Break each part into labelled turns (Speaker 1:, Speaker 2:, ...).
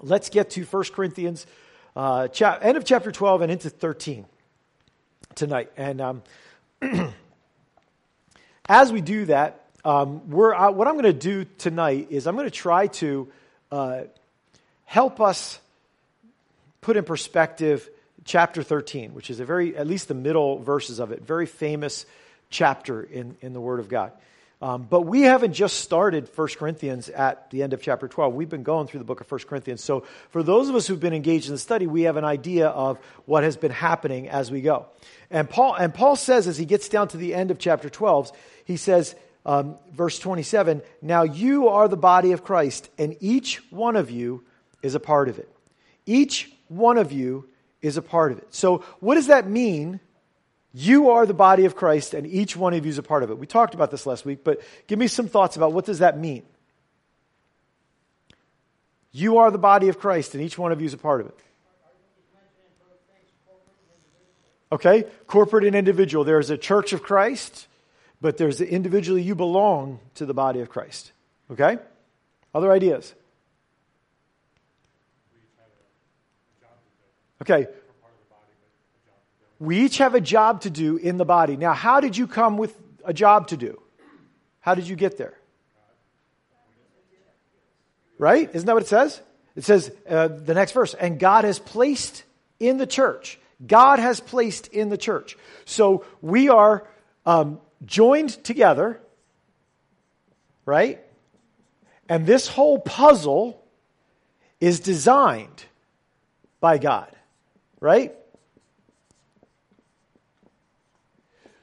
Speaker 1: let's get to 1 Corinthians, uh, cha- end of chapter 12 and into 13 tonight. And um, as we do that, um, we're, uh, what I'm going to do tonight is I'm going to try to uh, help us put in perspective chapter 13, which is a very, at least the middle verses of it, very famous chapter in, in the Word of God. Um, but we haven't just started 1 Corinthians at the end of chapter 12. We've been going through the book of 1 Corinthians. So for those of us who've been engaged in the study, we have an idea of what has been happening as we go. And Paul, and Paul says, as he gets down to the end of chapter 12, he says, um, verse 27, Now you are the body of Christ, and each one of you is a part of it. Each one of you is a part of it. So, what does that mean? You are the body of Christ, and each one of you is a part of it. We talked about this last week, but give me some thoughts about what does that mean? You are the body of Christ, and each one of you is a part of it. Okay, corporate and individual. There's a church of Christ, but there's the individually you belong to the body of Christ. Okay? Other ideas? Okay. We each have a job to do in the body. Now, how did you come with a job to do? How did you get there? Right? Isn't that what it says? It says, uh, the next verse, and God has placed in the church. God has placed in the church. So we are um, joined together, right? And this whole puzzle is designed by God right?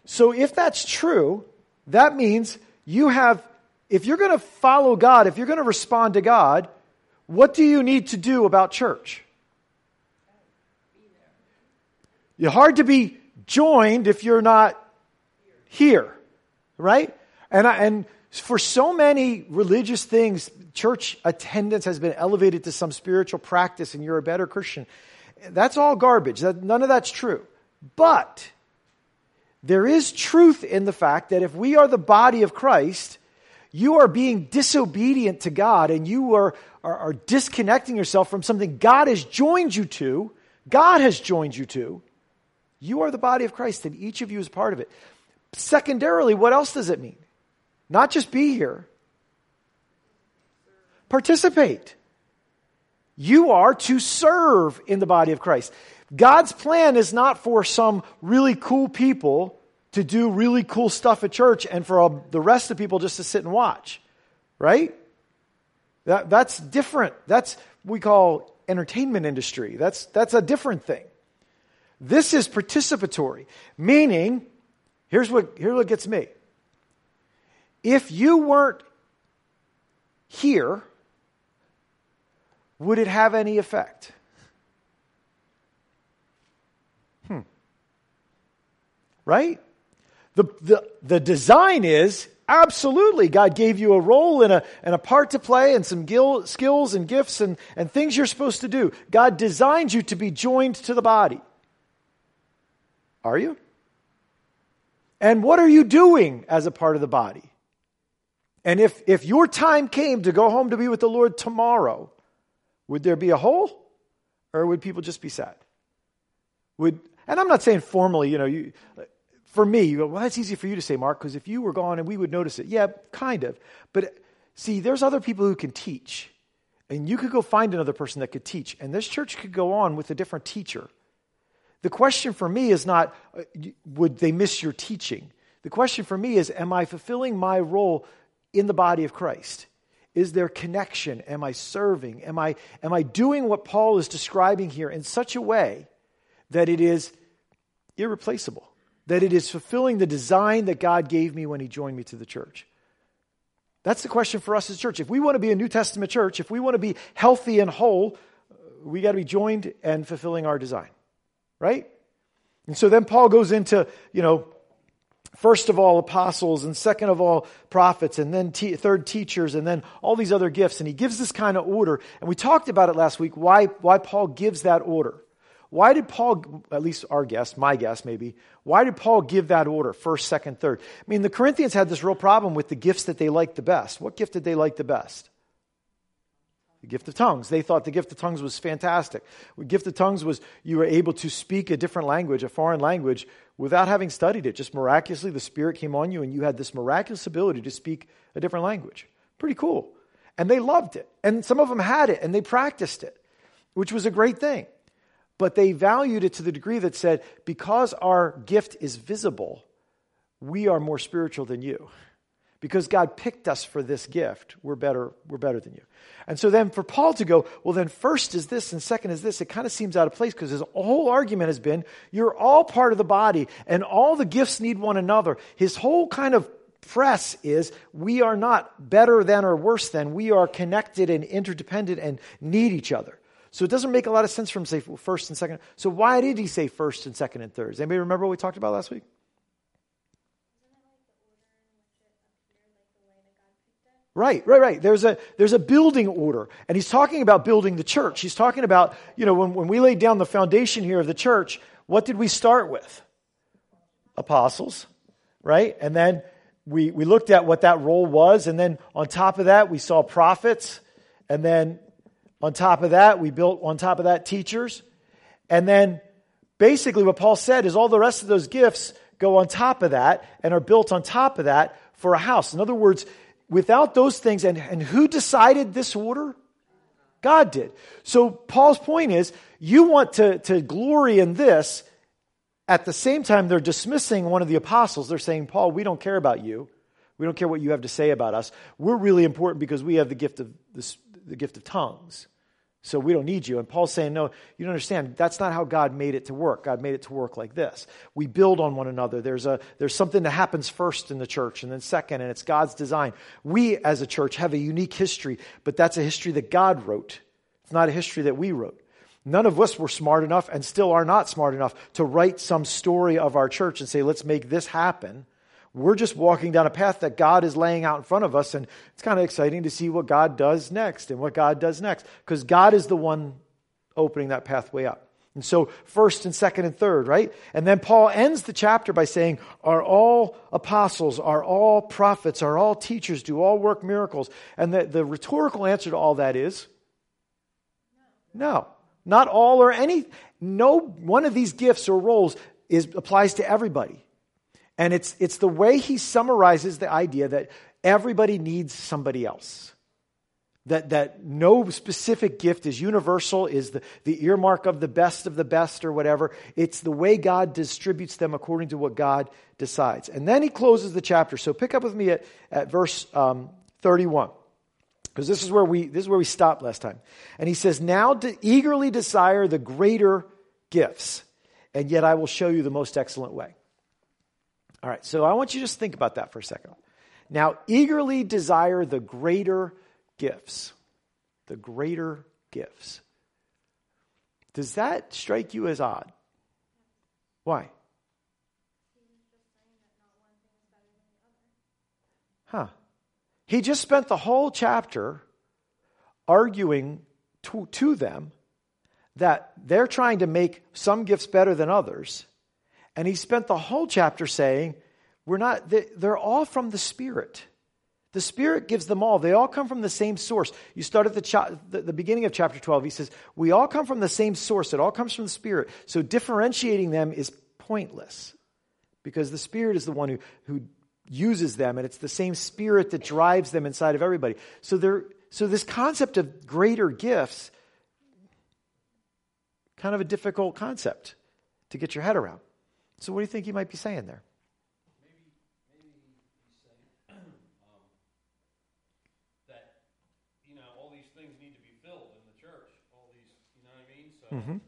Speaker 1: So if that's true, that means you have, if you're going to follow God, if you're going to respond to God, what do you need to do about church? You're hard to be joined if you're not here, right? And, I, and for so many religious things, church attendance has been elevated to some spiritual practice and you're a better Christian. That's all garbage. That, none of that's true. But there is truth in the fact that if we are the body of Christ, you are being disobedient to God and you are, are, are, disconnecting yourself from something God has joined you to. God has joined you to. You are the body of Christ and each of you is part of it. Secondarily, what else does it mean? Not just be here, participate. You are to serve in the body of Christ. God's plan is not for some really cool people to do really cool stuff at church and for the rest of people just to sit and watch, right? That, that's different. That's we call entertainment industry. That's, that's a different thing. This is participatory, meaning, here's what, here's what gets me. If you weren't here, would it have any effect? Hmm. Right? The, the, the design is absolutely God gave you a role and a, and a part to play and some gil, skills and gifts and, and things you're supposed to do. God designed you to be joined to the body. Are you? And what are you doing as a part of the body? And if, if your time came to go home to be with the Lord tomorrow, would there be a hole? Or would people just be sad? Would, and I'm not saying formally, you know, you, for me, well, that's easy for you to say, Mark, because if you were gone and we would notice it. Yeah, kind of. But see, there's other people who can teach. And you could go find another person that could teach. And this church could go on with a different teacher. The question for me is not, uh, would they miss your teaching? The question for me is, am I fulfilling my role in the body of Christ? Is there connection? Am I serving? Am I, am I doing what Paul is describing here in such a way that it is irreplaceable? That it is fulfilling the design that God gave me when He joined me to the church? That's the question for us as church. If we want to be a New Testament church, if we want to be healthy and whole, we got to be joined and fulfilling our design, right? And so then Paul goes into, you know, first of all apostles and second of all prophets and then te- third teachers and then all these other gifts and he gives this kind of order and we talked about it last week why, why paul gives that order why did paul at least our guess my guess maybe why did paul give that order first second third i mean the corinthians had this real problem with the gifts that they liked the best what gift did they like the best The gift of tongues. They thought the gift of tongues was fantastic. The gift of tongues was you were able to speak a different language, a foreign language, without having studied it. Just miraculously, the Spirit came on you and you had this miraculous ability to speak a different language. Pretty cool. And they loved it. And some of them had it and they practiced it, which was a great thing. But they valued it to the degree that said, because our gift is visible, we are more spiritual than you. Because God picked us for this gift, we're better, we're better than you. And so then for Paul to go, well, then first is this and second is this, it kind of seems out of place because his whole argument has been you're all part of the body and all the gifts need one another. His whole kind of press is we are not better than or worse than. We are connected and interdependent and need each other. So it doesn't make a lot of sense for him to say first and second. So why did he say first and second and third? Does anybody remember what we talked about last week? Right, right, right. There's a, there's a building order. And he's talking about building the church. He's talking about, you know, when, when we laid down the foundation here of the church, what did we start with? Apostles, right? And then we, we looked at what that role was. And then on top of that, we saw prophets. And then on top of that, we built on top of that teachers. And then basically what Paul said is all the rest of those gifts go on top of that and are built on top of that for a house. In other words, without those things, and, and who decided this order? God did. So Paul's point is you want to, to glory in this. At the same time, they're dismissing one of the apostles. They're saying, Paul, we don't care about you. We don't care what you have to say about us. We're really important because we have the gift of, this, the gift of tongues. So we don't need you. And Paul's saying, no, you don't understand. That's not how God made it to work. God made it to work like this. We build on one another. There's, a, there's something that happens first in the church and then second, and it's God's design. We as a church have a unique history, but that's a history that God wrote. It's not a history that we wrote. None of us were smart enough and still are not smart enough to write some story of our church and say, let's make this happen. We're just walking down a path that God is laying out in front of us, and it's kind of exciting to see what God does next and what God does next, because God is the one opening that pathway up. And so, first and second and third, right? And then Paul ends the chapter by saying, Are all apostles, are all prophets, are all teachers, do all work miracles? And the, the rhetorical answer to all that is no. Not all or any. No one of these gifts or roles is, applies to everybody. And it's, it's the way he summarizes the idea that everybody needs somebody else. That, that no specific gift is universal, is the, the earmark of the best of the best or whatever. It's the way God distributes them according to what God decides. And then he closes the chapter. So pick up with me at, at verse um, 31. Because this is where we this is where we stopped last time. And he says, Now to eagerly desire the greater gifts, and yet I will show you the most excellent way. All right, so I want you to just think about that for a second. Now, eagerly desire the greater gifts. The greater gifts. Does that strike you as odd? Why? Huh. He just spent the whole chapter arguing to, to them that they're trying to make some gifts better than others and he spent the whole chapter saying, we're not, they're all from the Spirit. The Spirit gives them all. They all come from the same source. You start at the, cha- the, the, beginning of chapter 12. He says, We all come from the same source. It all comes from the Spirit. So differentiating them is pointless because the Spirit is the one who, who uses them, and it's the same Spirit that drives them inside of everybody. So, so this concept of greater gifts, kind of a difficult concept to get your head around. So, what do you think he might be saying there?
Speaker 2: Maybe, maybe he's saying that you know all these things need to be filled in the church. All these, you know I mean? Mm-hmm. the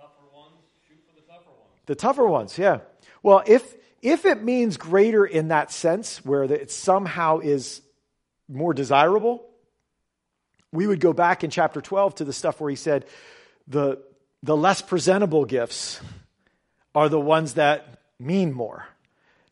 Speaker 2: tougher ones, shoot for the tougher ones.
Speaker 1: The tougher ones, yeah. Well, if if it means greater in that sense, where it somehow is more desirable, we would go back in chapter 12 to the stuff where he said the the less presentable gifts are the ones that mean more,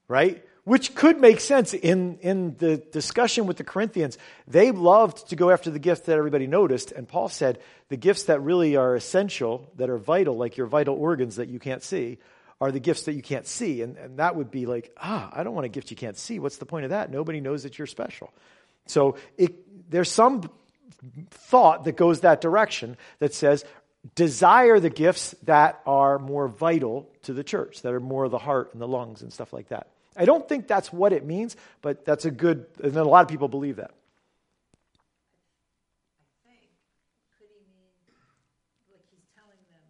Speaker 1: right? Which could make sense in, in the discussion with the Corinthians. They loved to go after the gifts that everybody noticed. And Paul said the gifts that really are essential, that are vital, like your vital organs that you can't see, are the gifts that you can't see. And, and that would be like, ah, I don't want a gift you can't see. What's the point of that? Nobody knows that you're special. So it, there's some thought that goes that direction that says desire the gifts that are more vital to the church, that are more of the heart and the lungs and stuff like that. I don't think that's what it means, but that's a good, and a lot of people believe that.
Speaker 3: I think, could he mean, like he's telling them,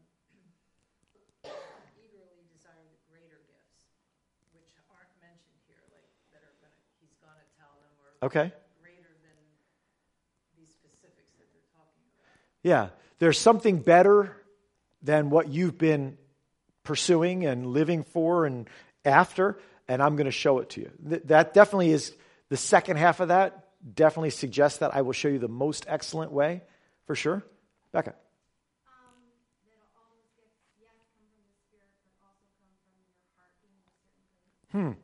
Speaker 3: eagerly desire the greater gifts, which aren't mentioned here, like, that are gonna, he's gonna tell them, or
Speaker 1: Okay.
Speaker 3: greater than these specifics that they're talking about.
Speaker 1: Yeah, there's something better than what you've been pursuing and living for and after, and I'm going to show it to you. Th- that definitely is the second half of that, definitely suggests that I will show you the most excellent way, for sure. Becca.
Speaker 4: Um, that all those gifts, yes, come from the Spirit, but also come from your heart being in a certain place.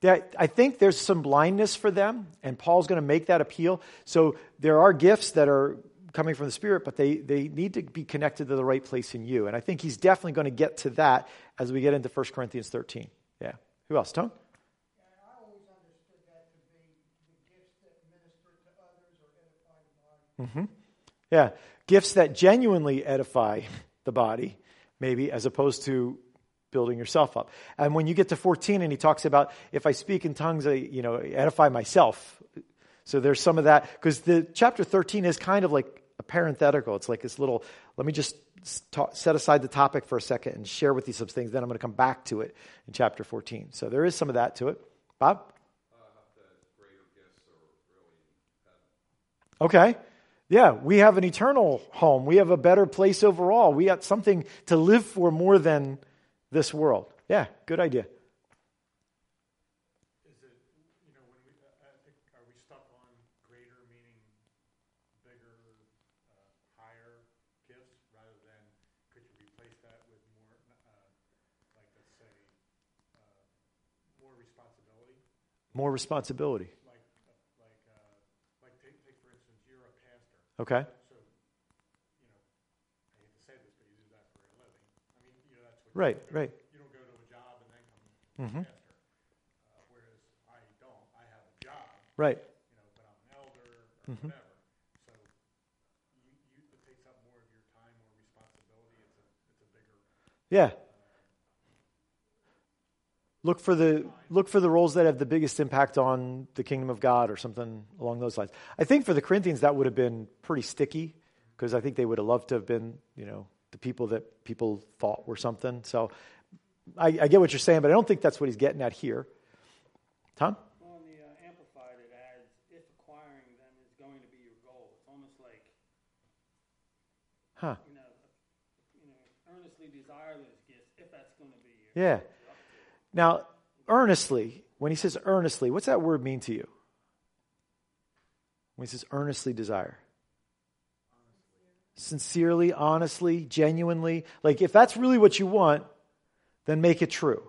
Speaker 1: that I think there's some blindness for them, and Paul's going to make that appeal. So there are gifts that are coming from the Spirit, but they, they need to be connected to the right place in you. And I think he's definitely going to get to that as we get into 1 Corinthians 13. Yeah. Who else? Tone?
Speaker 5: Yeah, I always understood that to be the gifts that minister to others or edify the body. Mm-hmm.
Speaker 1: Yeah. Gifts that genuinely edify the body, maybe, as opposed to building yourself up. And when you get to 14 and he talks about if I speak in tongues, I, you know, edify myself. So there's some of that because the chapter 13 is kind of like a parenthetical. It's like this little, let me just ta- set aside the topic for a second and share with you some things. Then I'm going to come back to it in chapter 14. So there is some of that to it. Bob? Okay. Yeah, we have an eternal home. We have a better place overall. We got something to live for more than this world. Yeah, good idea.
Speaker 6: Is it, you know, when we, I I think, are we stuck on greater meaning bigger, uh, higher gifts rather than, could you replace that with more, uh, like, let's say, uh, more responsibility?
Speaker 1: More responsibility.
Speaker 6: Like, uh, like, uh, like take, take for instance, you're a pastor,
Speaker 1: Okay.
Speaker 6: so, you know, I hate to say this, but you do that for a living. I mean, you know, that's what.
Speaker 1: Right, right.
Speaker 6: You don't go to a job and then come
Speaker 1: Mhm.
Speaker 6: pastor. Uh, whereas I don't, I have a job,
Speaker 1: Right.
Speaker 6: you know, but I'm an elder or
Speaker 1: Mhm.
Speaker 6: whatever. So you, you, it takes up more of your time, more responsibility. It's a, it's a bigger.
Speaker 1: Yeah. Look for the look for the roles that have the biggest impact on the kingdom of God or something along those lines. I think for the Corinthians that would have been pretty sticky because I think they would have loved to have been, you know, the people that people thought were something. So I, I get what you're saying, but I don't think that's what he's getting at here. Tom?
Speaker 7: Well, the uh, Amplified, it adds, if acquiring them is going to be your goal. It's almost like,
Speaker 1: Huh.
Speaker 7: you know, you know, earnestly desire those gifts if that's going to be your
Speaker 1: Yeah. Now, earnestly, when he says earnestly, what's that word mean to you? When he says earnestly desire? Sincerely, honestly, genuinely. Like, if that's really what you want, then make it true.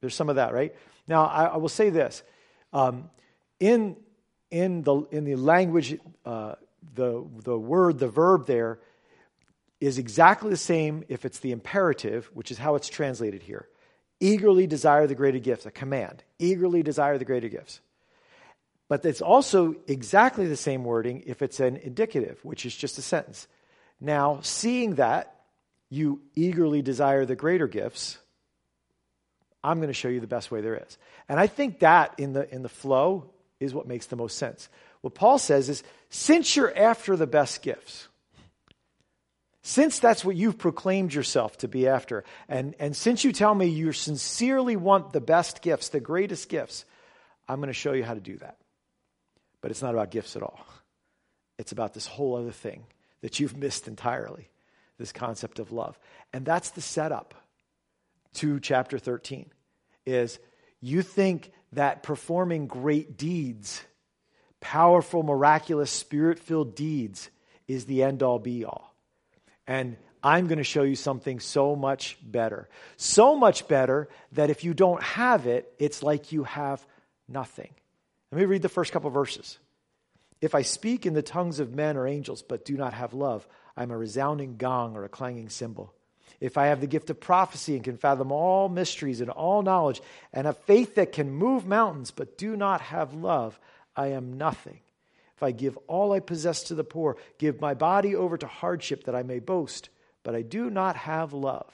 Speaker 1: There's some of that, right? Now, I, I will say this. Um, in, in, the, in the language, uh, the, the word, the verb there is exactly the same if it's the imperative, which is how it's translated here. Eagerly desire the greater gifts, a command. Eagerly desire the greater gifts. But it's also exactly the same wording if it's an indicative, which is just a sentence. Now, seeing that you eagerly desire the greater gifts, I'm going to show you the best way there is. And I think that in the, in the flow is what makes the most sense. What Paul says is since you're after the best gifts, since that's what you've proclaimed yourself to be after, and, and since you tell me you sincerely want the best gifts, the greatest gifts, I'm going to show you how to do that. But it's not about gifts at all. It's about this whole other thing that you've missed entirely this concept of love. And that's the setup to chapter 13 is you think that performing great deeds, powerful, miraculous, spirit-filled deeds is the end all be all. And I'm going to show you something so much better. So much better that if you don't have it, it's like you have nothing. Let me read the first couple verses. If I speak in the tongues of men or angels, but do not have love, I'm a resounding gong or a clanging cymbal. If I have the gift of prophecy and can fathom all mysteries and all knowledge, and a faith that can move mountains, but do not have love, I am nothing. If I give all I possess to the poor, give my body over to hardship that I may boast, but I do not have love,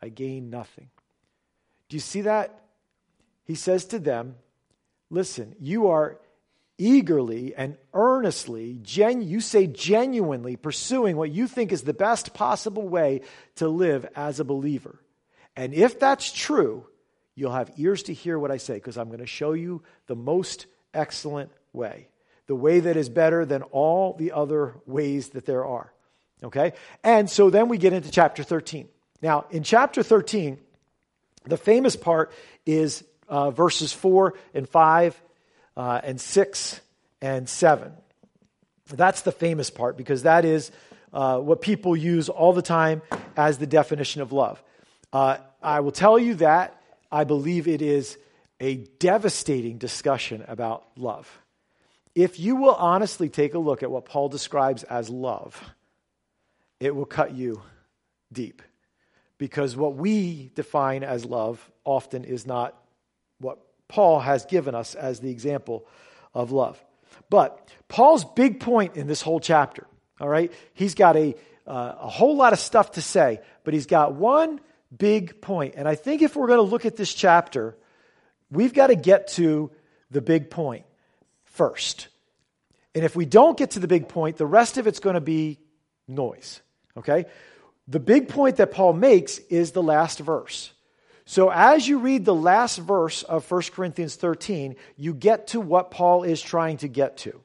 Speaker 1: I gain nothing. Do you see that? He says to them, Listen, you are eagerly and earnestly, you say genuinely, pursuing what you think is the best possible way to live as a believer. And if that's true, you'll have ears to hear what I say because I'm going to show you the most excellent way, the way that is better than all the other ways that there are. Okay? And so then we get into chapter 13. Now, in chapter 13, the famous part is uh, verses 4 and 5 uh, and 6 and 7. That's the famous part because that is uh, what people use all the time as the definition of love. Uh, I will tell you that I believe it is a devastating discussion about love. If you will honestly take a look at what Paul describes as love, it will cut you deep. Because what we define as love often is not what Paul has given us as the example of love. But Paul's big point in this whole chapter, all right, he's got a, uh, a whole lot of stuff to say, but he's got one big point. And I think if we're going to look at this chapter, we've got to get to the big point first. And if we don't get to the big point, the rest of it's going to be noise. Okay? The big point that Paul makes is the last verse. So as you read the last verse of 1 Corinthians 13, you get to what Paul is trying to get to.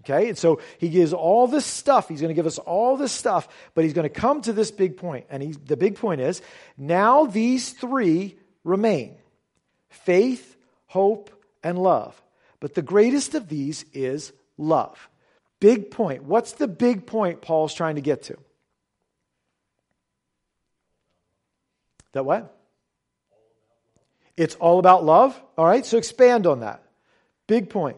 Speaker 1: Okay? And so he gives all this stuff. He's going to give us all this stuff, but he's going to come to this big point. And he, the big point is now these three remain faith, hope, and love. But the greatest of these is love. Big point. What's the big point Paul's trying to get to? That what? It's all about love. All right, so expand on that. Big point.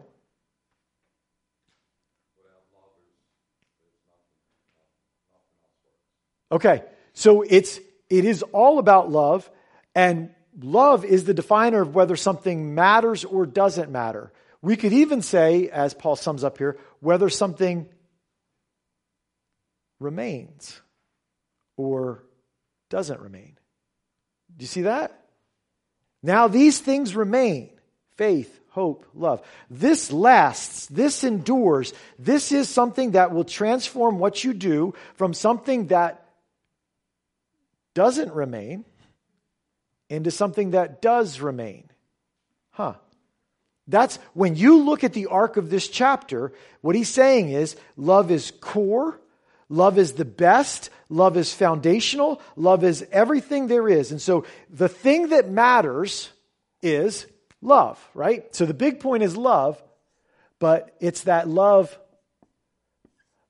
Speaker 1: Okay, so it's it is all about love, and love is the definer of whether something matters or doesn't matter. We could even say, as Paul sums up here, whether something remains or doesn't remain. Do you see that? Now these things remain faith, hope, love. This lasts, this endures. This is something that will transform what you do from something that doesn't remain into something that does remain. Huh. That's when you look at the arc of this chapter, what he's saying is love is core, Love is the best. Love is foundational. Love is everything there is. And so the thing that matters is love, right? So the big point is love, but it's that love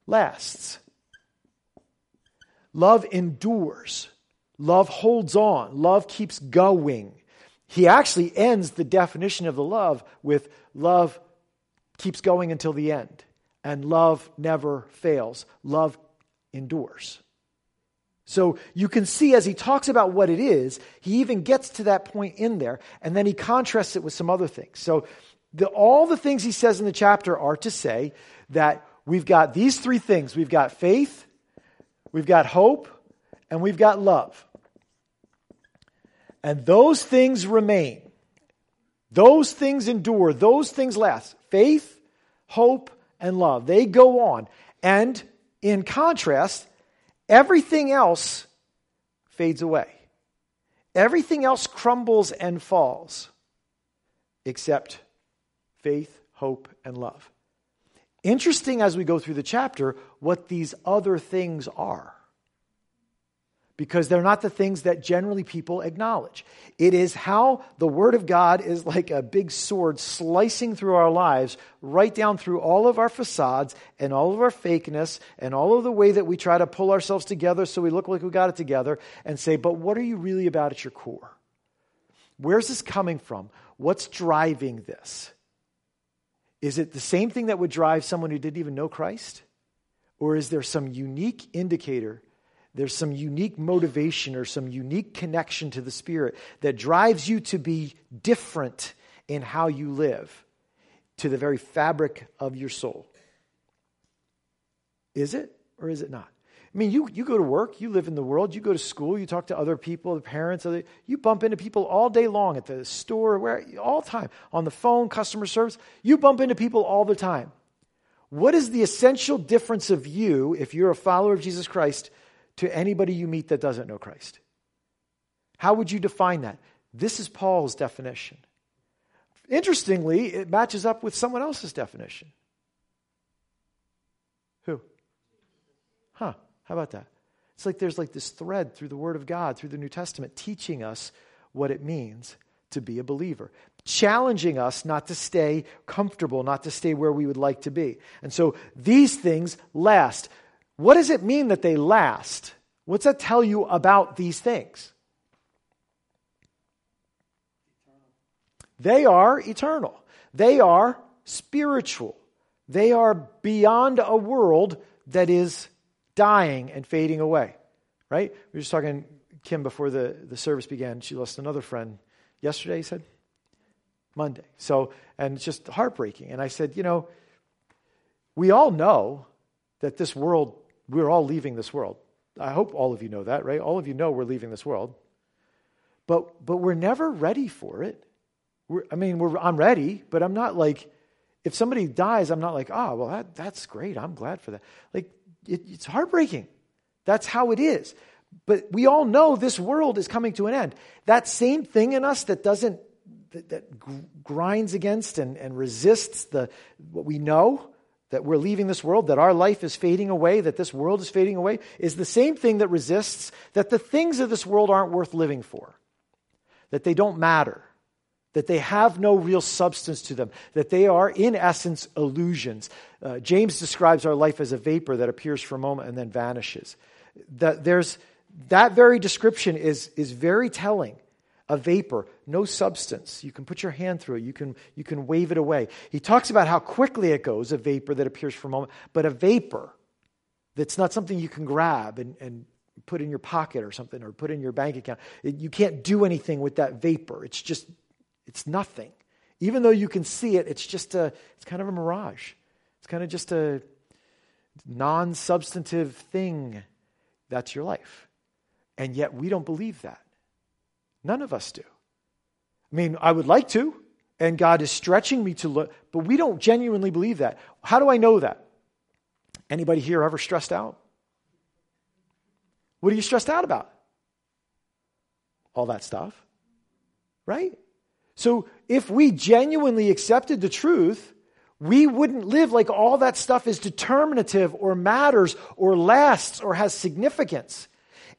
Speaker 1: lasts. Love endures. Love holds on. Love keeps going. He actually ends the definition of the love with love keeps going until the end. And love never fails. Love endures. So you can see as he talks about what it is, he even gets to that point in there, and then he contrasts it with some other things. So the, all the things he says in the chapter are to say that we've got these three things we've got faith, we've got hope, and we've got love. And those things remain. Those things endure. Those things last. Faith, hope, and love. They go on. And in contrast, everything else fades away. Everything else crumbles and falls except faith, hope, and love. Interesting as we go through the chapter what these other things are because they're not the things that generally people acknowledge. It is how the Word of God is like a big sword slicing through our lives, right down through all of our facades and all of our fakeness and all of the way that we try to pull ourselves together so we look like we got it together and say, but what are you really about at your core? Where's this coming from? What's driving this? Is it the same thing that would drive someone who didn't even know Christ? Or is there some unique indicator? There's some unique motivation or some unique connection to the Spirit that drives you to be different in how you live to the very fabric of your soul. Is it or is it not? I mean, you, you go to work, you live in the world, you go to school, you talk to other people, the parents, other, you bump into people all day long at the store, where all time, on the phone, customer service. You bump into people all the time. What is the essential difference of you, if you're a follower of Jesus Christ, to anybody you meet that doesn't know Christ? How would you define that? This is Paul's definition. Interestingly, it matches up with someone else's definition. Who? Huh, how about that? It's like there's like this thread through the Word of God, through the New Testament, teaching us what it means to be a believer, challenging us not to stay comfortable, not to stay where we would like to be. And so these things last. What does it mean that they last? What's that tell you about these things? They are eternal. They are spiritual. They are beyond a world that is dying and fading away. Right? We were just talking, Kim, before the, the service began. She lost another friend yesterday, he said? Monday. So, and it's just heartbreaking. And I said, you know, we all know that this world, we're all leaving this world. I hope all of you know that, right? All of you know we're leaving this world. But, but we're never ready for it. We're, I mean, I'm ready, but I'm not like, if somebody dies, I'm not like, oh, well, that, that's great. I'm glad for that. Like, it, it's heartbreaking. That's how it is. But we all know this world is coming to an end. That same thing in us that doesn't, that, that grinds against and, and resists the, what we know, that we're leaving this world, that our life is fading away, that this world is fading away, is the same thing that resists that the things of this world aren't worth living for, that they don't matter, that they have no real substance to them, that they are, in essence, illusions. Uh, James describes our life as a vapor that appears for a moment and then vanishes. That there's that very description is, is very telling. A vapor, no substance. You can put your hand through it, you can, you can wave it away. He talks about how quickly it goes, a vapor that appears for a moment, but a vapor that's not something you can grab and, and put in your pocket or something or put in your bank account. It, you can't do anything with that vapor. It's just, it's nothing. Even though you can see it, it's just a, it's kind of a mirage. It's kind of just a non substantive thing. That's your life. And yet we don't believe that. None of us do. I mean, I would like to, and God is stretching me to look, but we don't genuinely believe that. How do I know that? Anybody here ever stressed out? What are you stressed out about? All that stuff. Right? So if we genuinely accepted the truth, we wouldn't live like all that stuff is determinative or matters or lasts or has significance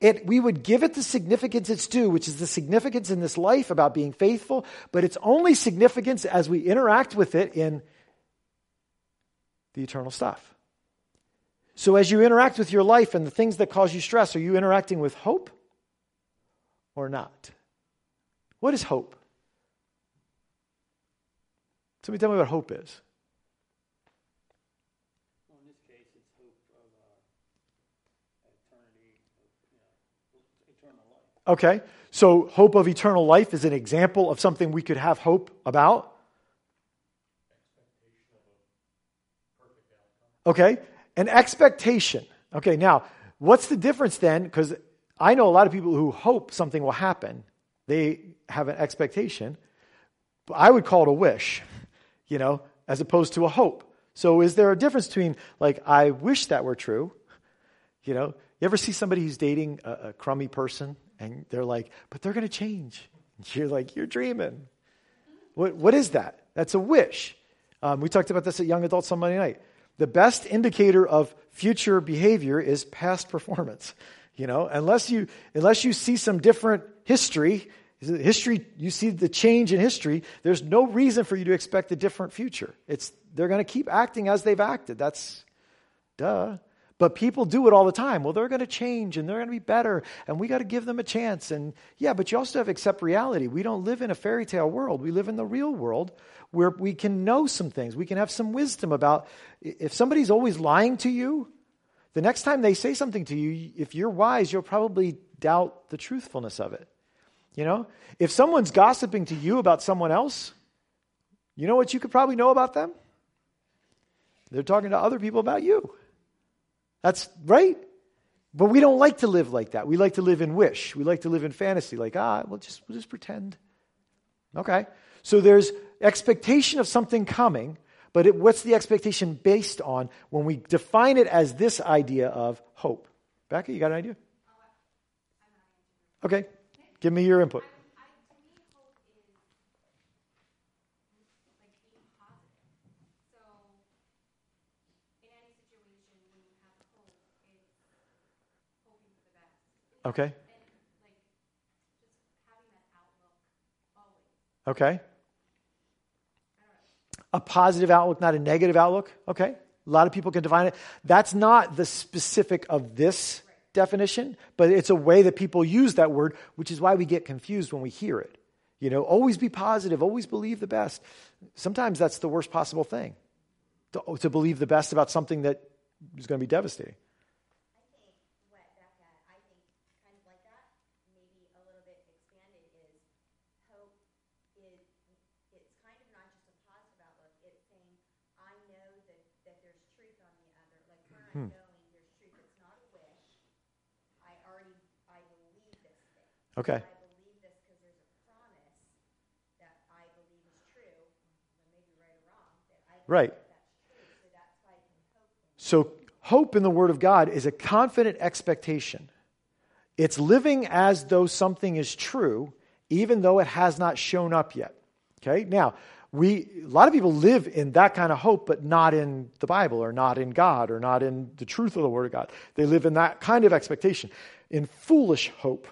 Speaker 1: it, we would give it the significance it's due, which is the significance in this life about being faithful, but it's only significance as we interact with it in the eternal stuff. So, as you interact with your life and the things that cause you stress, are you interacting with hope or not? What is hope? Somebody tell me what hope is. Okay, so hope of eternal life is an example of something we could have hope about. Okay, an expectation. Okay, now, what's the difference then? Because I know a lot of people who hope something will happen, they have an expectation. I would call it a wish, you know, as opposed to a hope. So, is there a difference between, like, I wish that were true? You know, you ever see somebody who's dating a, a crummy person and they're like, but they're going to change. You're like, you're dreaming. What, what is that? That's a wish. Um, we talked about this at Young Adults on Monday night. The best indicator of future behavior is past performance. You know, unless you unless you see some different history, history you see the change in history. There's no reason for you to expect a different future. It's they're going to keep acting as they've acted. That's duh. But people do it all the time. Well, they're going to change and they're going to be better, and we got to give them a chance. And yeah, but you also have to accept reality. We don't live in a fairy tale world. We live in the real world where we can know some things. We can have some wisdom about if somebody's always lying to you, the next time they say something to you, if you're wise, you'll probably doubt the truthfulness of it. You know, if someone's gossiping to you about someone else, you know what you could probably know about them? They're talking to other people about you. That's right. But we don't like to live like that. We like to live in wish. We like to live in fantasy, like, ah, we'll just, we'll just pretend. Okay. So there's expectation of something coming, but it, what's the expectation based on when we define it as this idea of hope? Becca, you got an idea? Okay. Give me your input.
Speaker 4: I, to me, hope is like being positive. So, in any situation, when you have hope, it's hoping for the best.
Speaker 1: Okay.
Speaker 4: And like just having that outlook always.
Speaker 1: Okay. A positive outlook, not a negative outlook. Okay. A lot of people can define it. That's not the specific of this definition, but it's a way that people use that word, which is why we get confused when we hear it. You know, always be positive, always believe the best. Sometimes that's the worst possible thing to, to believe the best about something that is going to be devastating.
Speaker 8: I think what Becca, I think kind of like that, maybe a little bit expanded is hope is, it's kind of not just a positive outlook, it's saying, I know that, that there's truth on the other, like where I'm going, there's truth, it's not a wish. I already, I believe this thing.
Speaker 1: Okay.
Speaker 8: I believe this because there's a promise that I believe is true, but maybe right or wrong, that I
Speaker 1: Right.
Speaker 8: believe that's true, so that's why I can hope in
Speaker 1: So, hope in the Word of God is a confident expectation. It's living as though something is true, even though it has not shown up yet. Okay? Now, we, a lot of people live in that kind of hope, but not in the Bible or not in God or not in the truth of the Word of God. They live in that kind of expectation, in foolish hope.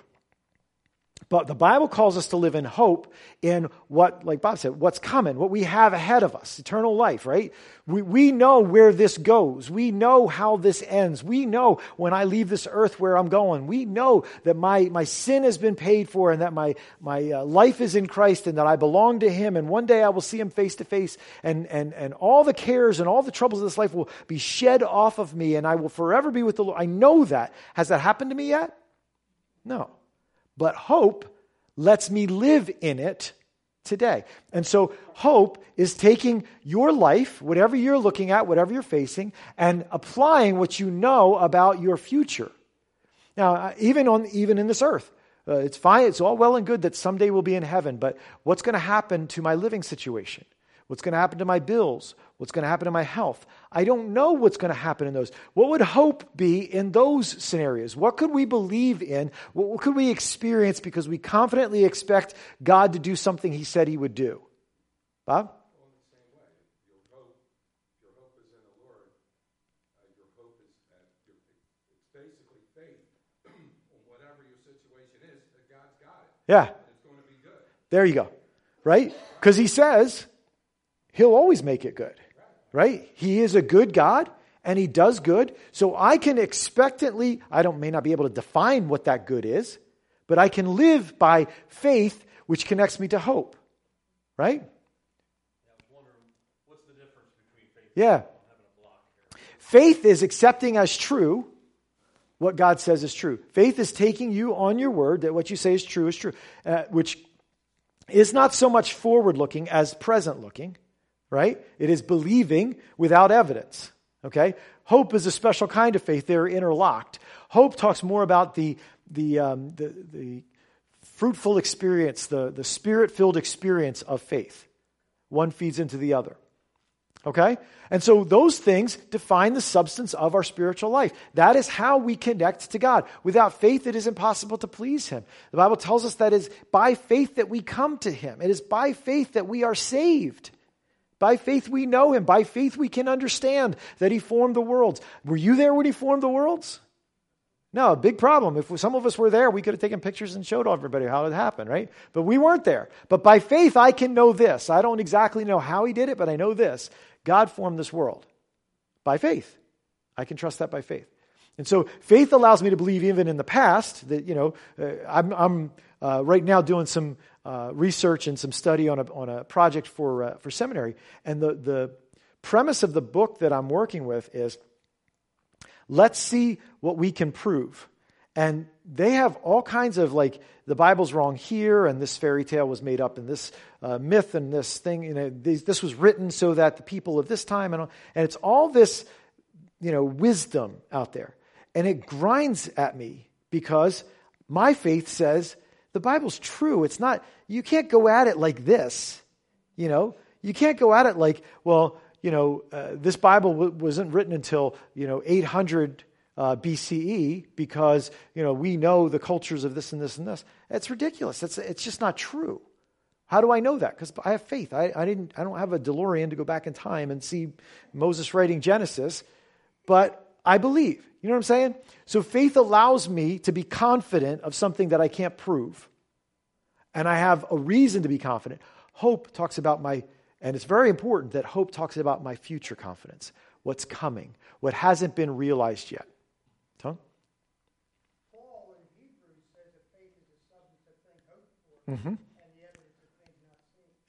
Speaker 1: But the Bible calls us to live in hope in what, like Bob said, what's coming, what we have ahead of us, eternal life, right? We, we know where this goes. We know how this ends. We know when I leave this earth where I'm going. We know that my, my sin has been paid for and that my, my uh, life is in Christ and that I belong to Him. And one day I will see Him face to face and, and, and all the cares and all the troubles of this life will be shed off of me and I will forever be with the Lord. I know that. Has that happened to me yet? No. But hope lets me live in it today. And so hope is taking your life, whatever you're looking at, whatever you're facing, and applying what you know about your future. Now, uh, even on even in this earth, uh, it's fine. It's all well and good that someday we'll be in heaven. But what's going to happen to my living situation? What's going to happen to my bills? What's going to happen to my health? I don't know what's going to happen in those. What would hope be in those scenarios? What could we believe in? What could we experience because we confidently expect God to do something He said He would do? Bob?
Speaker 6: Well, in the same way, your hope, your hope is in the Lord. Uh, your hope is, uh, your, it's basically faith on whatever your situation is, that God's.
Speaker 1: Yeah,
Speaker 6: it's going to be good.
Speaker 1: there you go. Right? Because He says He'll always make it good. Right? He is a good God and he does good. So I can expectantly, I don't may not be able to define what that good is, but I can live by faith which connects me to hope. Right? Yeah. Faith is accepting as true what God says is true. Faith is taking you on your word that what you say is true is true, uh, which is not so much forward looking as present looking, right? It is believing without evidence, okay? Hope is a special kind of faith. They're interlocked. Hope talks more about the, the, um, the, the fruitful experience, the, the spirit filled experience of faith. One feeds into the other. Okay? And so those things define the substance of our spiritual life. That is how we connect to God. Without faith, it is impossible to please Him. The Bible tells us that it is by faith that we come to Him. It is by faith that we are saved. By faith we know Him. By faith we can understand that He formed the worlds. Were you there when He formed the worlds? No, a big problem. If some of us were there, we could have taken pictures and showed everybody how it happened, right? But we weren't there. But by faith, I can know this. I don't exactly know how he did it, but I know this. God formed this world by faith. I can trust that by faith. And so faith allows me to believe even in the past that, you know, uh, I'm, I'm uh, right now doing some uh, research and some study on a, on a project for, uh, for seminary. And the, the premise of the book that I'm working with is let's see what we can prove. And they have all kinds of like the Bible's wrong here, and this fairy tale was made up, and this uh, myth and this thing, you know, these, this was written so that the people of this time, and, and it's all this you know, wisdom out there. And it grinds at me because my faith says the Bible's true. It's not, you can't go at it like this, you know? You can't go at it like, well, you know, uh, this Bible w- wasn't written until, you know, 800 uh, BCE because, you know, we know the cultures of this and this and this. It's ridiculous. It's, it's just not true. How do I know that? Because I have faith. I, I, didn't, I don't have a DeLorean to go back in time and see Moses writing Genesis, but I believe. You know what I'm saying? So faith allows me to be confident of something that I can't prove. And I have a reason to be confident. Hope talks about my and it's very important that hope talks about my future confidence, what's coming, what hasn't been realized yet. Mm-hmm.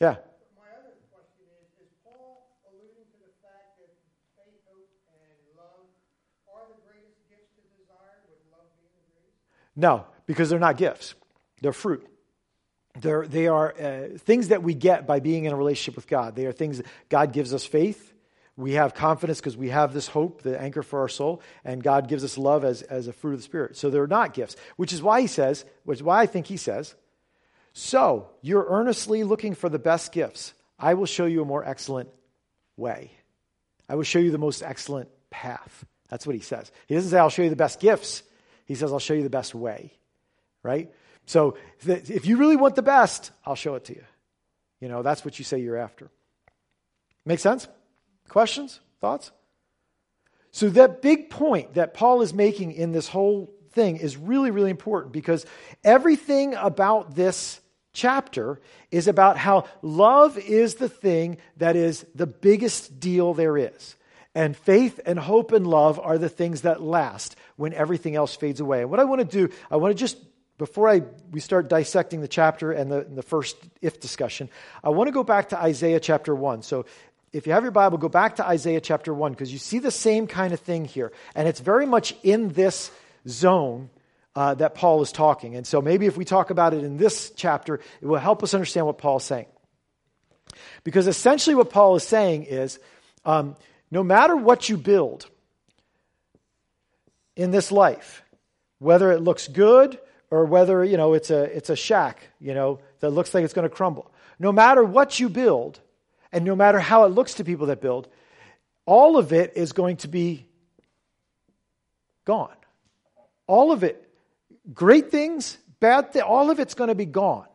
Speaker 1: Yeah.
Speaker 5: But my other question is, is Paul alluding to the fact that faith, hope, and love are the greatest gifts to desire, with love being the greatest?
Speaker 1: No, because they're not gifts, they're fruit. They're, they are uh, things that we get by being in a relationship with God. They are things that God gives us faith. We have confidence because we have this hope, the anchor for our soul, and God gives us love as, as a fruit of the Spirit. So they're not gifts, which is why he says, which is why I think he says, So you're earnestly looking for the best gifts. I will show you a more excellent way. I will show you the most excellent path. That's what he says. He doesn't say, I'll show you the best gifts. He says, I'll show you the best way, right? So if you really want the best, I'll show it to you. You know, that's what you say you're after. Make sense? Questions? Thoughts? So that big point that Paul is making in this whole thing is really, really important because everything about this chapter is about how love is the thing that is the biggest deal there is. And faith and hope and love are the things that last when everything else fades away. And what I want to do, I want to just before I, we start dissecting the chapter and the, and the first if discussion, I want to go back to Isaiah chapter 1. So if you have your Bible, go back to Isaiah chapter 1 because you see the same kind of thing here. And it's very much in this zone uh, that Paul is talking. And so maybe if we talk about it in this chapter, it will help us understand what Paul is saying. Because essentially, what Paul is saying is um, no matter what you build in this life, whether it looks good or whether you know it's a it's a shack you know that looks like it's going to crumble. No matter what you build and no matter how it looks to people that build all of it is going to be gone. All of it great things bad things all of it's going to be gone.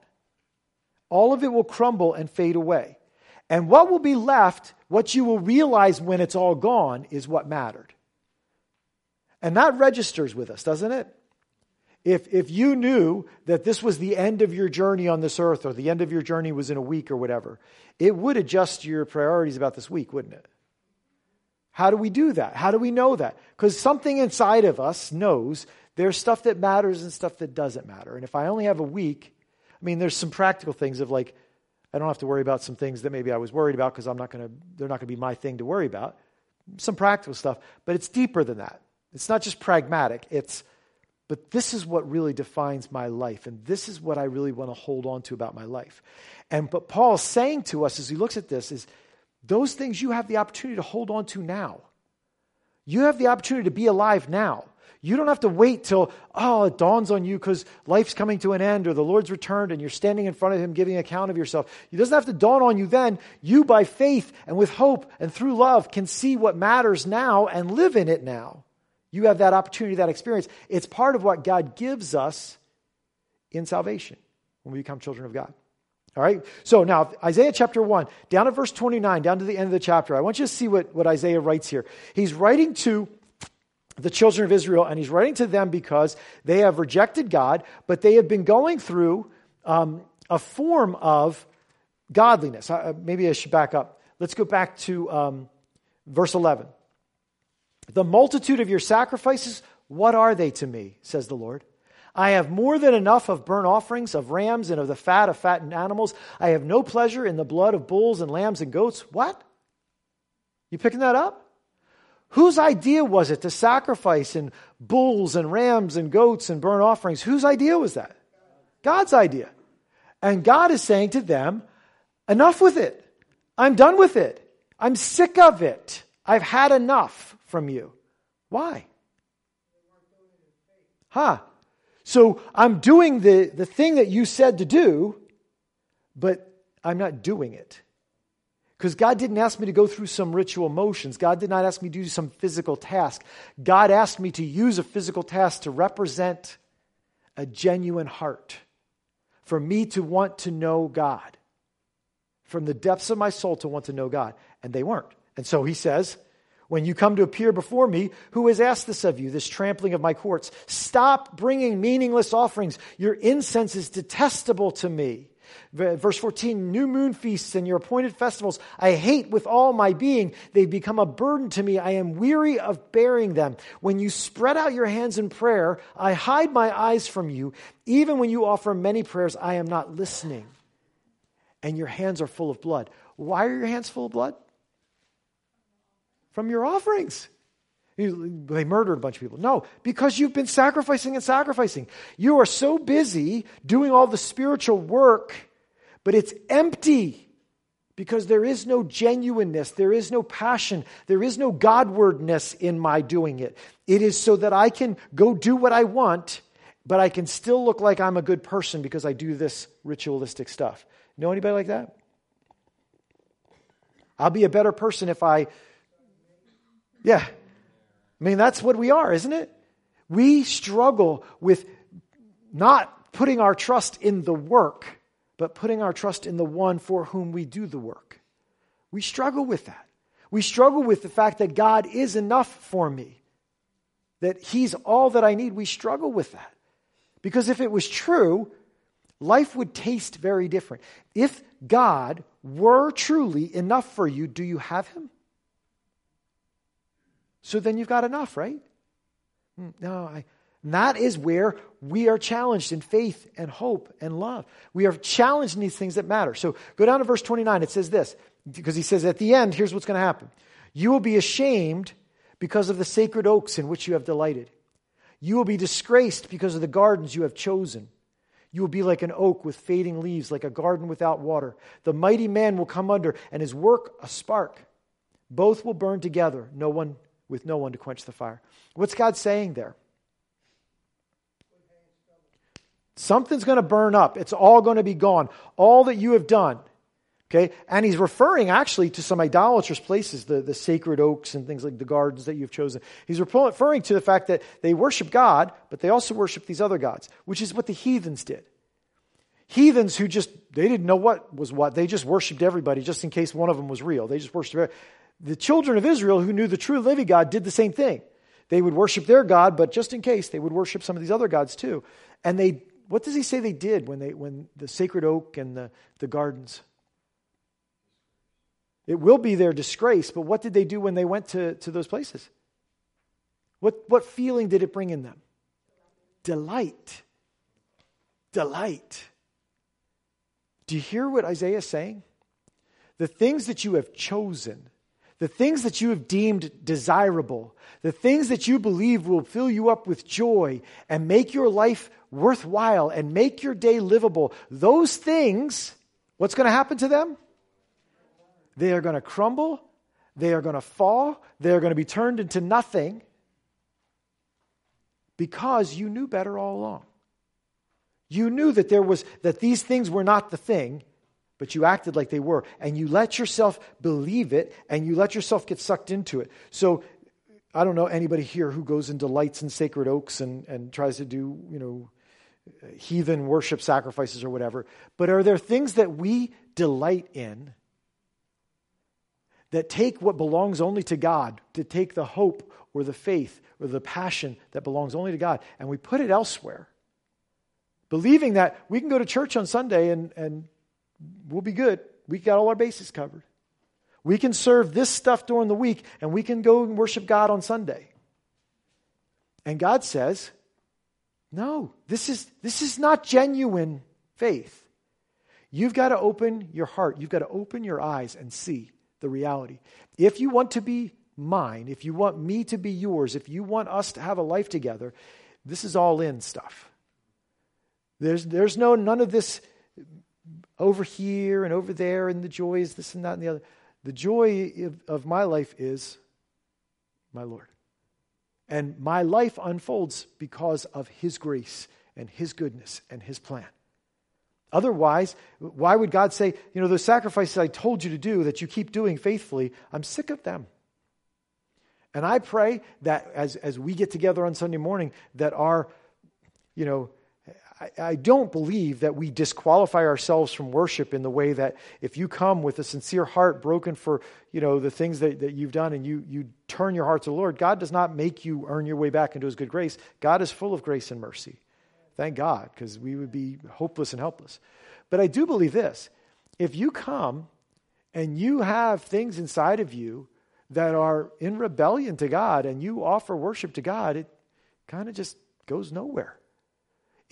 Speaker 1: All of it will crumble and fade away and what will be left what you will realize when it's all gone is what mattered and that registers with us doesn't it if, if you knew that this was the end of your journey on this earth or the end of your journey was in a week or whatever, it would adjust your priorities about this week, wouldn't it? How do we do that? How do we know that? Because something inside of us knows there's stuff that matters and stuff that doesn't matter. And if I only have a week, I mean, there's some practical things of like, I don't have to worry about some things that maybe I was worried about because I'm not going to, they're not going to be my thing to worry about. Some practical stuff, but it's deeper than that. It's not just pragmatic. It's, but this is what really defines my life, and this is what I really want to hold on to about my life. And but Paul's saying to us as he looks at this is those things you have the opportunity to hold on to now. You have the opportunity to be alive now. You don't have to wait till, oh, it dawns on you because life's coming to an end or the Lord's returned and you're standing in front of Him giving account of yourself. It doesn't have to dawn on you then. You, by faith and with hope and through love, can see what matters now and live in it now. You have that opportunity, that experience. It's part of what God gives us in salvation when we become children of God. All right? So now, Isaiah chapter 1, down at verse 29, down to the end of the chapter, I want you to see what, what Isaiah writes here. He's writing to the children of Israel, and he's writing to them because they have rejected God, but they have been going through um, a form of godliness. Uh, maybe I should back up. Let's go back to um, verse 11. The multitude of your sacrifices, what are they to me, says the Lord? I have more than enough of burnt offerings, of rams, and of the fat of fattened animals. I have no pleasure in the blood of bulls and lambs and goats. What? You picking that up? Whose idea was it to sacrifice in bulls and rams and goats and burnt offerings? Whose idea was that? God's idea. And God is saying to them, enough with it. I'm done with it. I'm sick of it. I've had enough from you. Why? Huh. So I'm doing the, the thing that you said to do, but I'm not doing it. Because God didn't ask me to go through some ritual motions. God did not ask me to do some physical task. God asked me to use a physical task to represent a genuine heart, for me to want to know God, from the depths of my soul to want to know God. And they weren't. And so he says, when you come to appear before me, who has asked this of you, this trampling of my courts? Stop bringing meaningless offerings. Your incense is detestable to me. Verse 14, new moon feasts and your appointed festivals I hate with all my being. They become a burden to me. I am weary of bearing them. When you spread out your hands in prayer, I hide my eyes from you. Even when you offer many prayers, I am not listening. And your hands are full of blood. Why are your hands full of blood? from your offerings. They murdered a bunch of people. No, because you've been sacrificing and sacrificing. You are so busy doing all the spiritual work, but it's empty because there is no genuineness, there is no passion, there is no Godwardness in my doing it. It is so that I can go do what I want, but I can still look like I'm a good person because I do this ritualistic stuff. Know anybody like that? I'll be a better person if I yeah. I mean, that's what we are, isn't it? We struggle with not putting our trust in the work, but putting our trust in the one for whom we do the work. We struggle with that. We struggle with the fact that God is enough for me, that He's all that I need. We struggle with that. Because if it was true, life would taste very different. If God were truly enough for you, do you have Him? So then you've got enough, right? Hmm, no, I, that is where we are challenged in faith and hope and love. We are challenged in these things that matter. So go down to verse 29. It says this, because he says at the end, here's what's going to happen. You will be ashamed because of the sacred oaks in which you have delighted. You will be disgraced because of the gardens you have chosen. You will be like an oak with fading leaves, like a garden without water. The mighty man will come under, and his work a spark. Both will burn together. No one with no one to quench the fire. What's God saying there? Something's going to burn up. It's all going to be gone. All that you have done. Okay? And he's referring actually to some idolatrous places, the, the sacred oaks and things like the gardens that you've chosen. He's referring to the fact that they worship God, but they also worship these other gods, which is what the heathens did. Heathens who just, they didn't know what was what. They just worshiped everybody just in case one of them was real. They just worshiped the children of Israel who knew the true living God did the same thing. They would worship their God, but just in case, they would worship some of these other gods too. And they, what does he say they did when they, when the sacred oak and the, the gardens? It will be their disgrace, but what did they do when they went to, to those places? What, what feeling did it bring in them? Delight. Delight. Do you hear what Isaiah is saying? The things that you have chosen the things that you have deemed desirable, the things that you believe will fill you up with joy and make your life worthwhile and make your day livable, those things, what's going to happen to them? They are going to crumble, they are going to fall, they are going to be turned into nothing because you knew better all along. You knew that there was that these things were not the thing but you acted like they were. And you let yourself believe it and you let yourself get sucked into it. So I don't know anybody here who goes into lights and sacred oaks and, and tries to do, you know, heathen worship sacrifices or whatever. But are there things that we delight in that take what belongs only to God, to take the hope or the faith or the passion that belongs only to God, and we put it elsewhere? Believing that we can go to church on Sunday and, and we'll be good. We got all our bases covered. We can serve this stuff during the week and we can go and worship God on Sunday. And God says, no, this is, this is not genuine faith. You've got to open your heart. You've got to open your eyes and see the reality. If you want to be mine, if you want me to be yours, if you want us to have a life together, this is all in stuff. There's, there's no, none of this over here and over there, and the joy is this and that and the other. The joy of, of my life is my Lord. And my life unfolds because of His grace and His goodness and His plan. Otherwise, why would God say, you know, those sacrifices I told you to do that you keep doing faithfully, I'm sick of them. And I pray that as, as we get together on Sunday morning, that our, you know, I, don't believe that we disqualify ourselves from worship in the way that if you come with a sincere heart broken for, you know, the things that, that you've done and you, you turn your heart to the Lord, God does not make you earn your way back into his good grace. God is full of grace and mercy. Thank God, because we would be hopeless and helpless. But I do believe this. If you come and you have things inside of you that are in rebellion to God and you offer worship to God, it kind of just goes nowhere.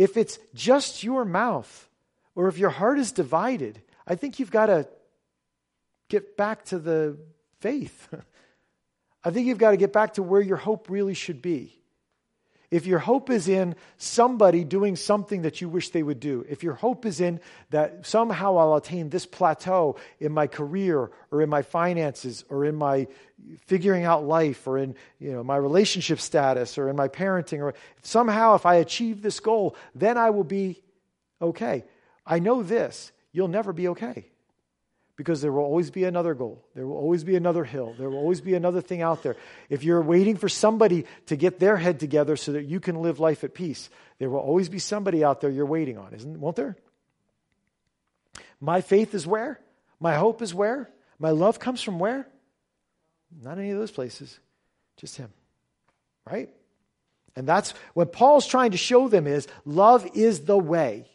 Speaker 1: If it's just your mouth or if your heart is divided, I think you've got to get back to the faith. I think you've got to get back to where your hope really should be. If your hope is in somebody doing something that you wish they would do, if your hope is in that somehow I'll attain this plateau in my career or in my finances or in my figuring out life or in you know, my relationship status or in my parenting, or somehow if I achieve this goal, then I will be okay. I know this you'll never be okay because there will always be another goal. There will always be another hill. There will always be another thing out there. If you're waiting for somebody to get their head together so that you can live life at peace, there will always be somebody out there you're waiting on, isn't won't there? My faith is where? My hope is where? My love comes from where? Not any of those places. Just him. Right? And that's what Paul's trying to show them is love is the way.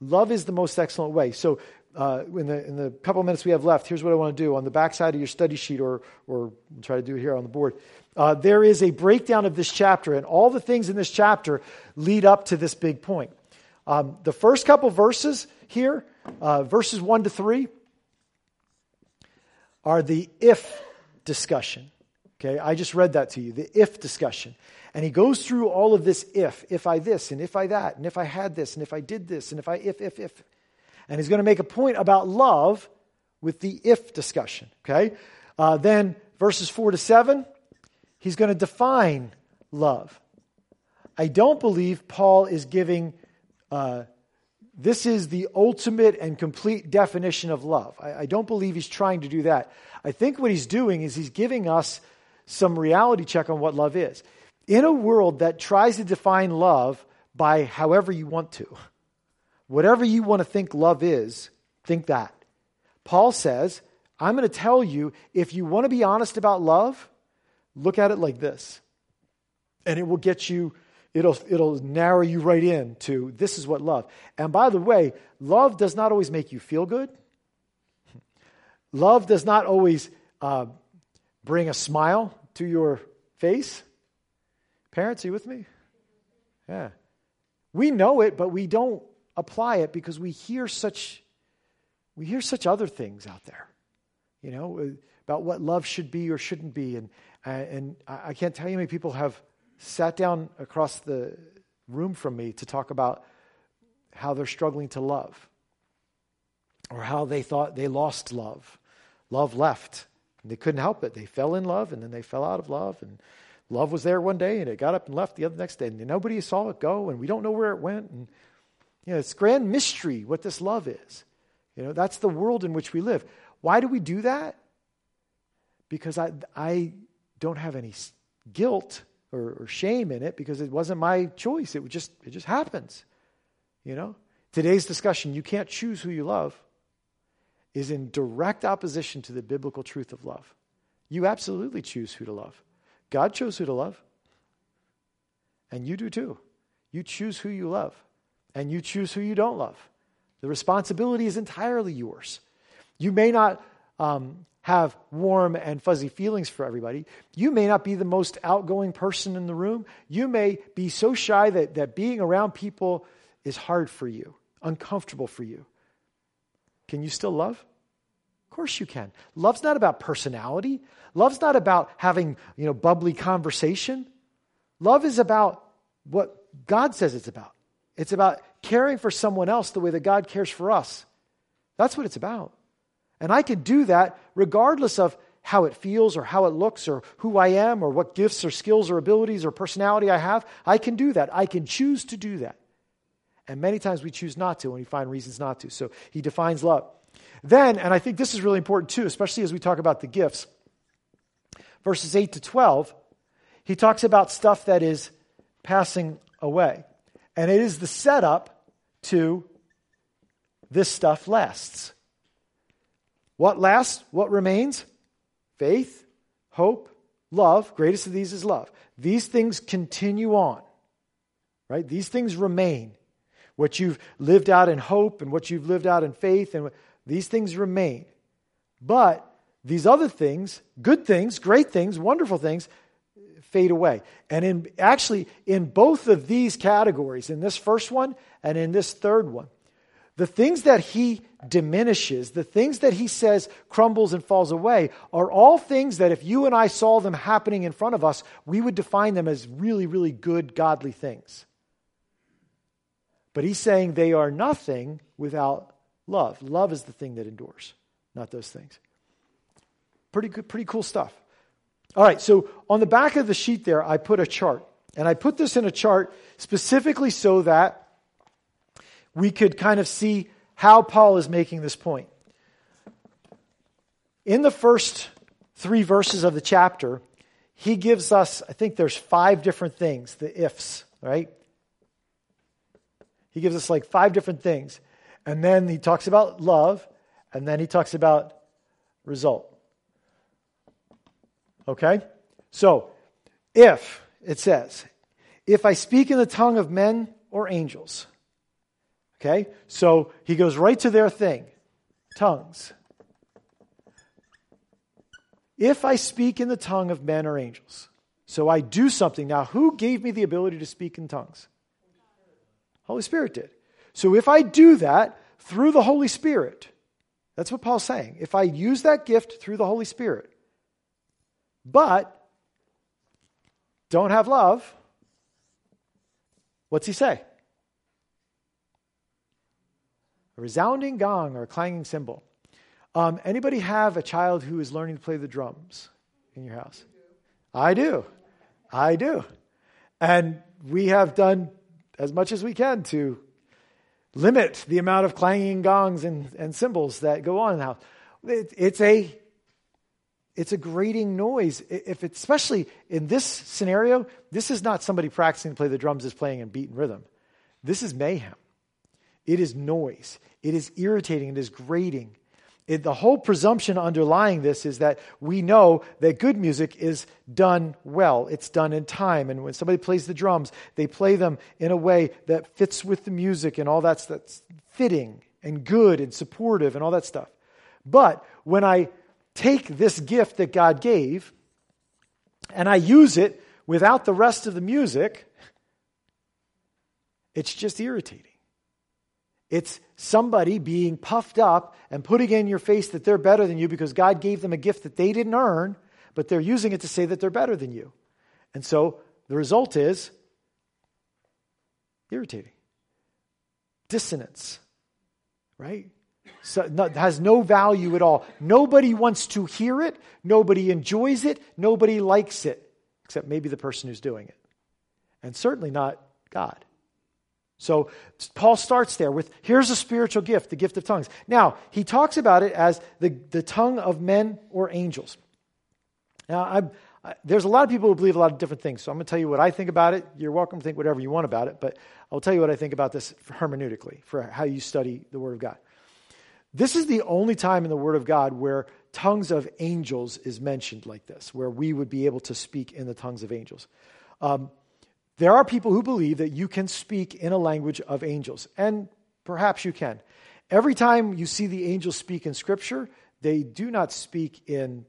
Speaker 1: Love is the most excellent way. So uh, in, the, in the couple minutes we have left, here's what I want to do. On the backside of your study sheet, or, or we'll try to do it here on the board, uh, there is a breakdown of this chapter, and all the things in this chapter lead up to this big point. Um, the first couple verses here, uh, verses 1 to 3, are the if discussion. Okay, I just read that to you, the if discussion. And he goes through all of this if, if I this, and if I that, and if I had this, and if I did this, and if I, if, if, if. And he's going to make a point about love with the if discussion. Okay? Uh, then verses 4 to 7, he's going to define love. I don't believe Paul is giving, uh, this is the ultimate and complete definition of love. I, I don't believe he's trying to do that. I think what he's doing is he's giving us some reality check on what love is. In a world that tries to define love by however you want to, Whatever you want to think love is, think that. Paul says, I'm going to tell you if you want to be honest about love, look at it like this. And it will get you, it'll, it'll narrow you right in to this is what love. And by the way, love does not always make you feel good. Love does not always uh, bring a smile to your face. Parents, are you with me? Yeah. We know it, but we don't apply it because we hear such we hear such other things out there, you know, uh, about what love should be or shouldn't be, and uh, and I can't tell you how many people have sat down across the room from me to talk about how they're struggling to love, or how they thought they lost love, love left, they couldn't help it. They fell in love, and then they fell out of love, and love was there one day, and it got up and left the other next day, and nobody saw it go, and we don't know where it went, and you know, it's grand mystery what this love is. You know, that's the world in which we live. Why do we do that? Because I, I don't have any guilt or, or shame in it because it wasn't my choice. It just, it just happens. You know? Today's discussion, you can't choose who you love, is in direct opposition to the biblical truth of love. You absolutely choose who to love. God chose who to love. And you do too. You choose who you love and you choose who you don't love. The responsibility is entirely yours. You may not um, have warm and fuzzy feelings for everybody. You may not be the most outgoing person in the room. You may be so shy that, that being around people is hard for you, uncomfortable for you. Can you still love? Of course you can. Love's not about personality. Love's not about having, you know, bubbly conversation. Love is about what God says it's about. It's about caring for someone else the way that God cares for us. That's what it's about. And I can do that regardless of how it feels or how it looks or who I am or what gifts or skills or abilities or personality I have. I can do that. I can choose to do that. And many times we choose not to and we find reasons not to. So he defines love. Then, and I think this is really important too, especially as we talk about the gifts, verses 8 to 12, he talks about stuff that is passing away. And it is the setup to this stuff lasts. What lasts? What remains? Faith, hope, love. Greatest of these is love. These things continue on, right? These things remain. What you've lived out in hope and what you've lived out in faith, and these things remain. But these other things, good things, great things, wonderful things, fade away. And in actually in both of these categories, in this first one and in this third one, the things that he diminishes, the things that he says crumbles and falls away, are all things that if you and I saw them happening in front of us, we would define them as really, really good, godly things. But he's saying they are nothing without love. Love is the thing that endures, not those things. Pretty good, pretty cool stuff. All right, so on the back of the sheet there, I put a chart. And I put this in a chart specifically so that we could kind of see how Paul is making this point. In the first three verses of the chapter, he gives us, I think there's five different things, the ifs, right? He gives us like five different things. And then he talks about love, and then he talks about result. Okay? So, if, it says, if I speak in the tongue of men or angels, Okay? So he goes right to their thing tongues. If I speak in the tongue of men or angels, so I do something. Now, who gave me the ability to speak in tongues? Holy Spirit did. So if I do that through the Holy Spirit, that's what Paul's saying. If I use that gift through the Holy Spirit, but don't have love, what's he say? a resounding gong or a clanging cymbal. Um, anybody have a child who is learning to play the drums in your house? I do. I do. And we have done as much as we can to limit the amount of clanging gongs and, and cymbals that go on in the house. It, it's a it's a grating noise. If it's, especially in this scenario, this is not somebody practicing to play the drums is playing in beat and rhythm. This is mayhem. It is noise. It is irritating. It is grating. It, the whole presumption underlying this is that we know that good music is done well. It's done in time. And when somebody plays the drums, they play them in a way that fits with the music and all that's, that's fitting and good and supportive and all that stuff. But when I take this gift that God gave and I use it without the rest of the music, it's just irritating. It's somebody being puffed up and putting in your face that they're better than you because God gave them a gift that they didn't earn, but they're using it to say that they're better than you. And so the result is irritating, dissonance, right? So, no, has no value at all. Nobody wants to hear it. Nobody enjoys it. Nobody likes it, except maybe the person who's doing it. And certainly not God. So Paul starts there with here's a spiritual gift, the gift of tongues. Now, he talks about it as the, the tongue of men or angels. Now, I'm, I, there's a lot of people who believe a lot of different things, so I'm going to tell you what I think about it. You're welcome to think whatever you want about it, but I'll tell you what I think about this hermeneutically, for how you study the Word of God. This is the only time in the Word of God where tongues of angels is mentioned like this, where we would be able to speak in the tongues of angels. Um, there are people who believe that you can speak in a language of angels, and perhaps you can. Every time you see the angels speak in Scripture, they do not speak in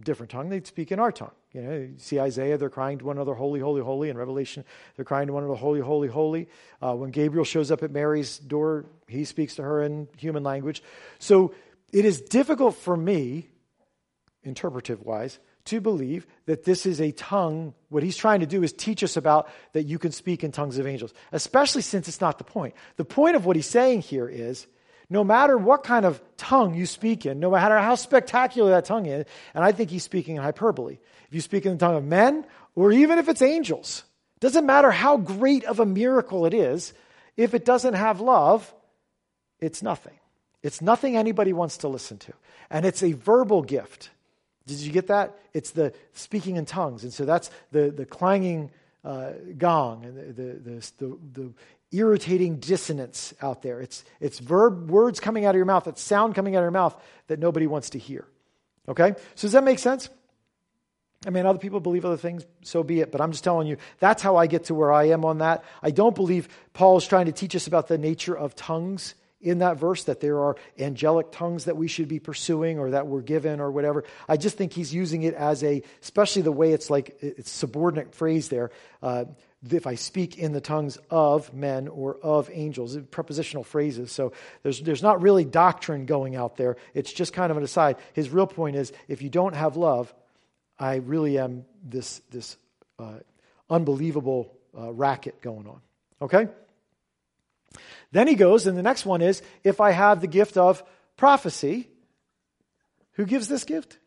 Speaker 1: different tongue, they speak in our tongue. You know, you see Isaiah, they're crying to one another, holy, holy, holy. In Revelation, they're crying to one another, holy, holy, holy. Uh, when Gabriel shows up at Mary's door, he speaks to her in human language. So it is difficult for me, interpretive wise, to believe that this is a tongue. What he's trying to do is teach us about that you can speak in tongues of angels, especially since it's not the point. The point of what he's saying here is no matter what kind of tongue you speak in, no matter how spectacular that tongue is, and I think he's speaking in hyperbole. You speak in the tongue of men, or even if it's angels, doesn't matter how great of a miracle it is, if it doesn't have love, it's nothing. It's nothing anybody wants to listen to. And it's a verbal gift. Did you get that? It's the speaking in tongues. And so that's the, the clanging uh, gong and the, the, the, the, irritating dissonance out there. It's, it's verb, words coming out of your mouth, it's sound coming out of your mouth that nobody wants to hear. Okay? So does that make sense? I mean, other people believe other things, so be it. But I'm just telling you, that's how I get to where I am on that. I don't believe Paul is trying to teach us about the nature of tongues in that verse, that there are angelic tongues that we should be pursuing or that we're given or whatever. I just think he's using it as a, especially the way it's like, it's subordinate phrase there. Uh, if I speak in the tongues of men or of angels, prepositional phrases. So there's, there's not really doctrine going out there. It's just kind of an aside. His real point is if you don't have love, I really am this, this uh, unbelievable uh, racket going on. Okay? Then he goes, and the next one is if I have the gift of prophecy, who gives this gift?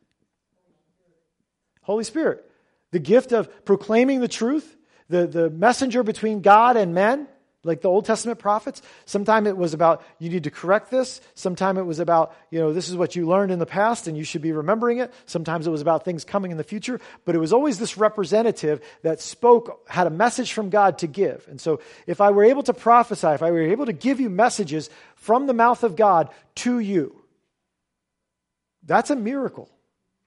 Speaker 1: Holy Spirit. The gift of proclaiming the truth, the, the messenger between God and men, like the Old Testament prophets. Sometimes it was about, you need to correct this. Sometimes it was about, you know, this is what you learned in the past and you should be remembering it. Sometimes it was about things coming in the future. But it was always this representative that spoke, had a message from God to give. And so if I were able to prophesy, if I were able to give you messages from the mouth of God to you, that's a miracle.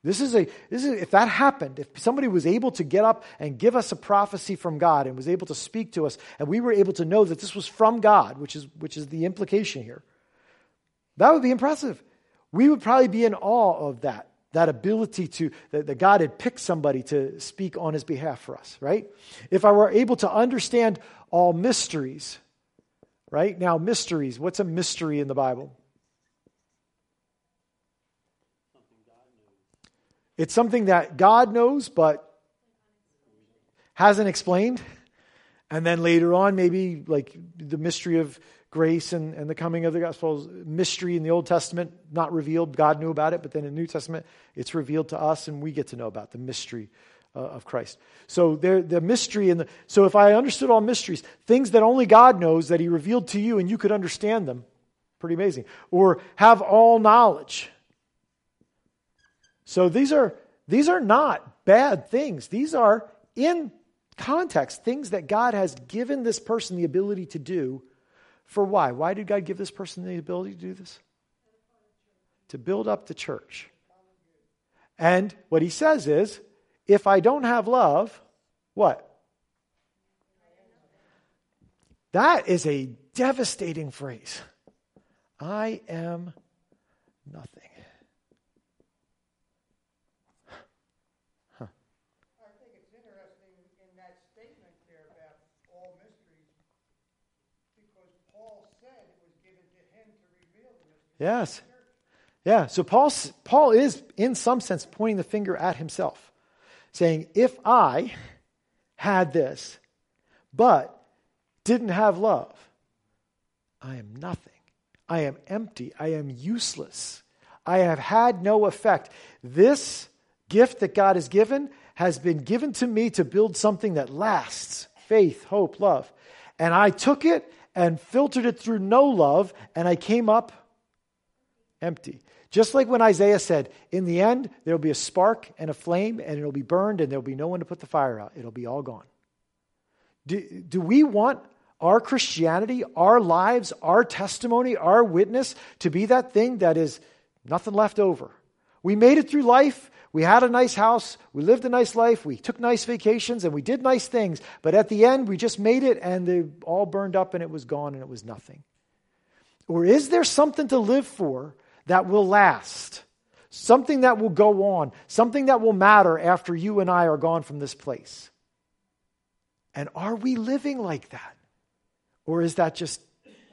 Speaker 1: This is a, this is, if that happened, if somebody was able to get up and give us a prophecy from God and was able to speak to us, and we were able to know that this was from God, which is, which is the implication here, that would be impressive. We would probably be in awe of that, that ability to, that, that God had picked somebody to speak on his behalf for us, right? If I were able to understand all mysteries, right? Now, mysteries, what's a mystery in the Bible? It's something that God knows, but hasn't explained. And then later on, maybe like the mystery of grace and, and the coming of the gospel mystery in the Old Testament, not revealed. God knew about it, but then in the New Testament, it's revealed to us, and we get to know about the mystery uh, of Christ. So there, the mystery and the so if I understood all mysteries, things that only God knows that He revealed to you, and you could understand them, pretty amazing. Or have all knowledge. So these are, these are not bad things. These are, in context, things that God has given this person the ability to do. For why? Why did God give this person the ability to do this? To build up the church. And what he says is if I don't have love, what? That is a devastating phrase. I am nothing. Yes. Yeah. So Paul, Paul is, in some sense, pointing the finger at himself, saying, if I had this, but didn't have love, I am nothing. I am empty. I am useless. I have had no effect. This gift that God has given has been given to me to build something that lasts faith, hope, love. And I took it and filtered it through no love, and I came up empty. Just like when Isaiah said, in the end, there will be a spark and a flame, and it'll be burned, and there'll be no one to put the fire out. It'll be all gone. Do, do we want our Christianity, our lives, our testimony, our witness to be that thing that is nothing left over? We made it through life. We had a nice house. We lived a nice life. We took nice vacations and we did nice things. But at the end, we just made it and they all burned up and it was gone and it was nothing. Or is there something to live for that will last, something that will go on, something that will matter after you and I are gone from this place. And are we living like that? Or is that just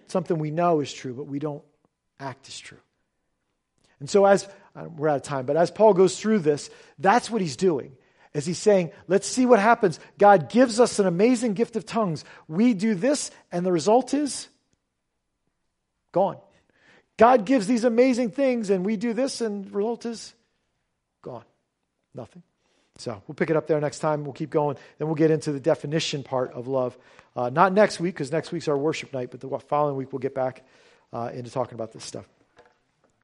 Speaker 1: something we know is true, but we don't act as true? And so, as we're out of time, but as Paul goes through this, that's what he's doing. As he's saying, let's see what happens. God gives us an amazing gift of tongues. We do this, and the result is gone. God gives these amazing things, and we do this, and result is gone. Nothing. So we'll pick it up there next time. We'll keep going. Then we'll get into the definition part of love. Uh, not next week, because next week's our worship night, but the following week we'll get back uh, into talking about this stuff.